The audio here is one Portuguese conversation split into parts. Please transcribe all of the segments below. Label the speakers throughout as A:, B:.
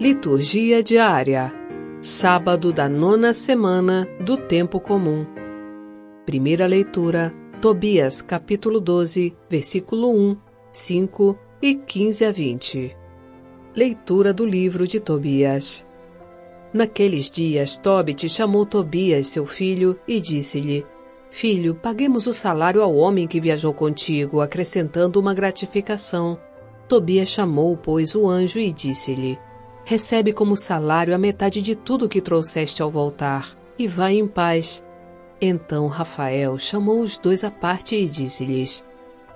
A: Liturgia diária. Sábado da nona semana do tempo comum. Primeira leitura: Tobias, capítulo 12, versículo 1, 5 e 15 a 20. Leitura do livro de Tobias. Naqueles dias, Tobit chamou Tobias, seu filho, e disse-lhe: Filho, paguemos o salário ao homem que viajou contigo, acrescentando uma gratificação. Tobias chamou, pois, o anjo e disse-lhe: Recebe como salário a metade de tudo que trouxeste ao voltar, e vai em paz. Então Rafael chamou os dois à parte e disse-lhes: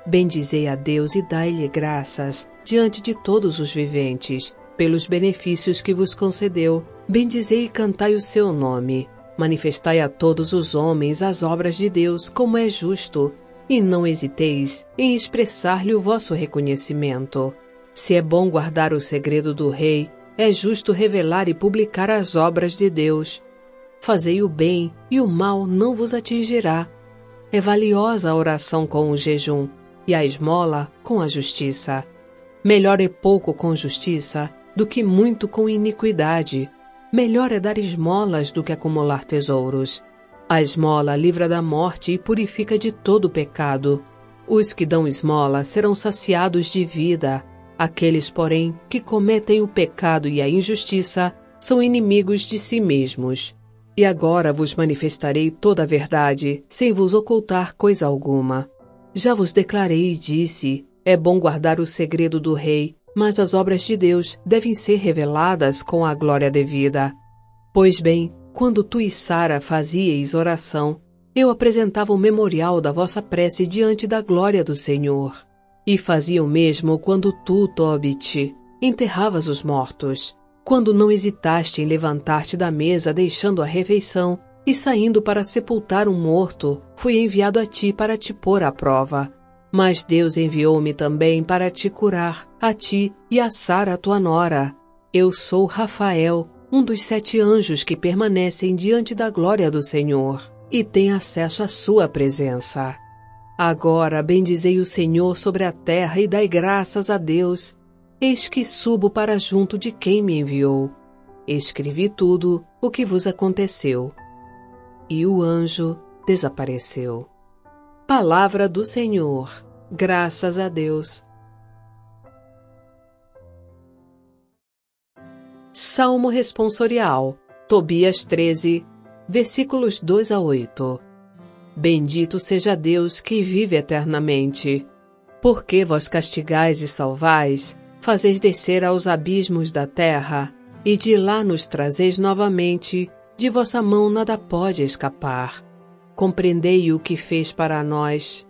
A: Bendizei a Deus e dai-lhe graças diante de todos os viventes, pelos benefícios que vos concedeu. Bendizei e cantai o seu nome. Manifestai a todos os homens as obras de Deus, como é justo, e não hesiteis em expressar-lhe o vosso reconhecimento. Se é bom guardar o segredo do rei, é justo revelar e publicar as obras de Deus. Fazei o bem, e o mal não vos atingirá. É valiosa a oração com o jejum, e a esmola com a justiça. Melhor é pouco com justiça do que muito com iniquidade. Melhor é dar esmolas do que acumular tesouros. A esmola livra da morte e purifica de todo pecado. Os que dão esmola serão saciados de vida. Aqueles, porém, que cometem o pecado e a injustiça são inimigos de si mesmos. E agora vos manifestarei toda a verdade, sem vos ocultar coisa alguma. Já vos declarei e disse: é bom guardar o segredo do rei, mas as obras de Deus devem ser reveladas com a glória devida. Pois bem, quando tu e Sara fazieis oração, eu apresentava o memorial da vossa prece diante da glória do Senhor. E fazia o mesmo quando tu, Tobit, enterravas os mortos, quando não hesitaste em levantar-te da mesa deixando a refeição e saindo para sepultar um morto, fui enviado a ti para te pôr à prova. Mas Deus enviou-me também para te curar, a ti e a Sara, tua nora. Eu sou Rafael, um dos sete anjos que permanecem diante da glória do Senhor e tem acesso à sua presença. Agora bendizei o Senhor sobre a terra e dai graças a Deus. Eis que subo para junto de quem me enviou. Escrevi tudo o que vos aconteceu. E o anjo desapareceu. Palavra do Senhor. Graças a Deus. Salmo responsorial. Tobias 13, versículos 2 a 8. Bendito seja Deus que vive eternamente. Porque vós castigais e salvais, fazeis descer aos abismos da terra, e de lá nos trazeis novamente, de vossa mão nada pode escapar. Compreendei o que fez para nós.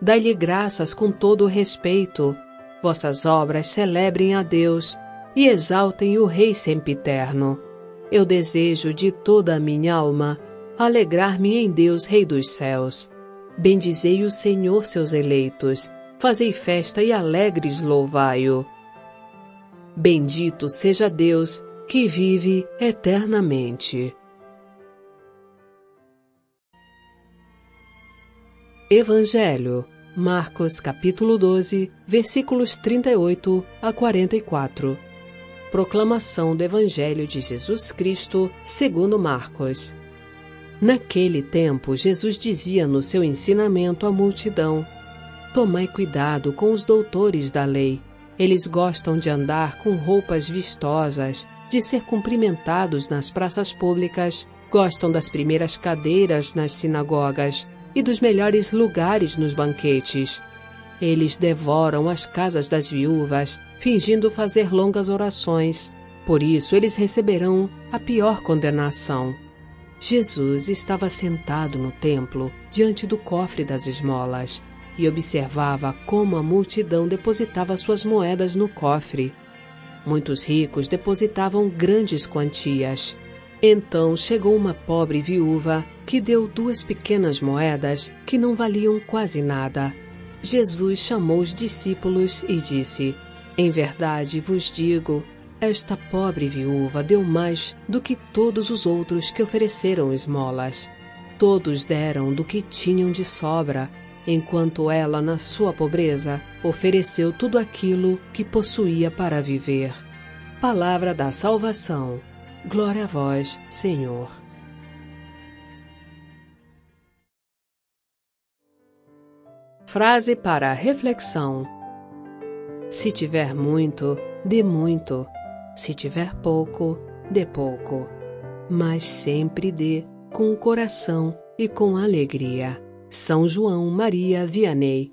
A: Dai-lhe graças com todo o respeito. Vossas obras celebrem a Deus e exaltem o Rei sempiterno. Eu desejo de toda a minha alma alegrar-me em Deus, Rei dos céus. Bendizei o Senhor, seus eleitos, fazei festa e alegres louvai-o. Bendito seja Deus, que vive eternamente. Evangelho, Marcos capítulo 12, versículos 38 a 44. Proclamação do Evangelho de Jesus Cristo, segundo Marcos. Naquele tempo, Jesus dizia no seu ensinamento à multidão: Tomai cuidado com os doutores da lei. Eles gostam de andar com roupas vistosas, de ser cumprimentados nas praças públicas, gostam das primeiras cadeiras nas sinagogas e dos melhores lugares nos banquetes. Eles devoram as casas das viúvas, fingindo fazer longas orações. Por isso, eles receberão a pior condenação. Jesus estava sentado no templo, diante do cofre das esmolas, e observava como a multidão depositava suas moedas no cofre. Muitos ricos depositavam grandes quantias. Então chegou uma pobre viúva que deu duas pequenas moedas que não valiam quase nada. Jesus chamou os discípulos e disse: Em verdade vos digo, esta pobre viúva deu mais do que todos os outros que ofereceram esmolas. Todos deram do que tinham de sobra, enquanto ela, na sua pobreza, ofereceu tudo aquilo que possuía para viver. palavra da salvação. Glória a vós, Senhor. Frase para reflexão: Se tiver muito, dê muito. Se tiver pouco, dê pouco. Mas sempre dê com o coração e com alegria. São João Maria Vianney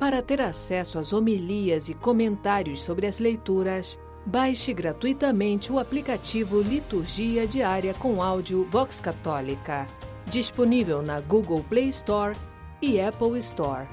A: Para ter acesso às homilias e comentários sobre as leituras, baixe gratuitamente o aplicativo Liturgia Diária com áudio Vox Católica, disponível na Google Play Store e Apple Store.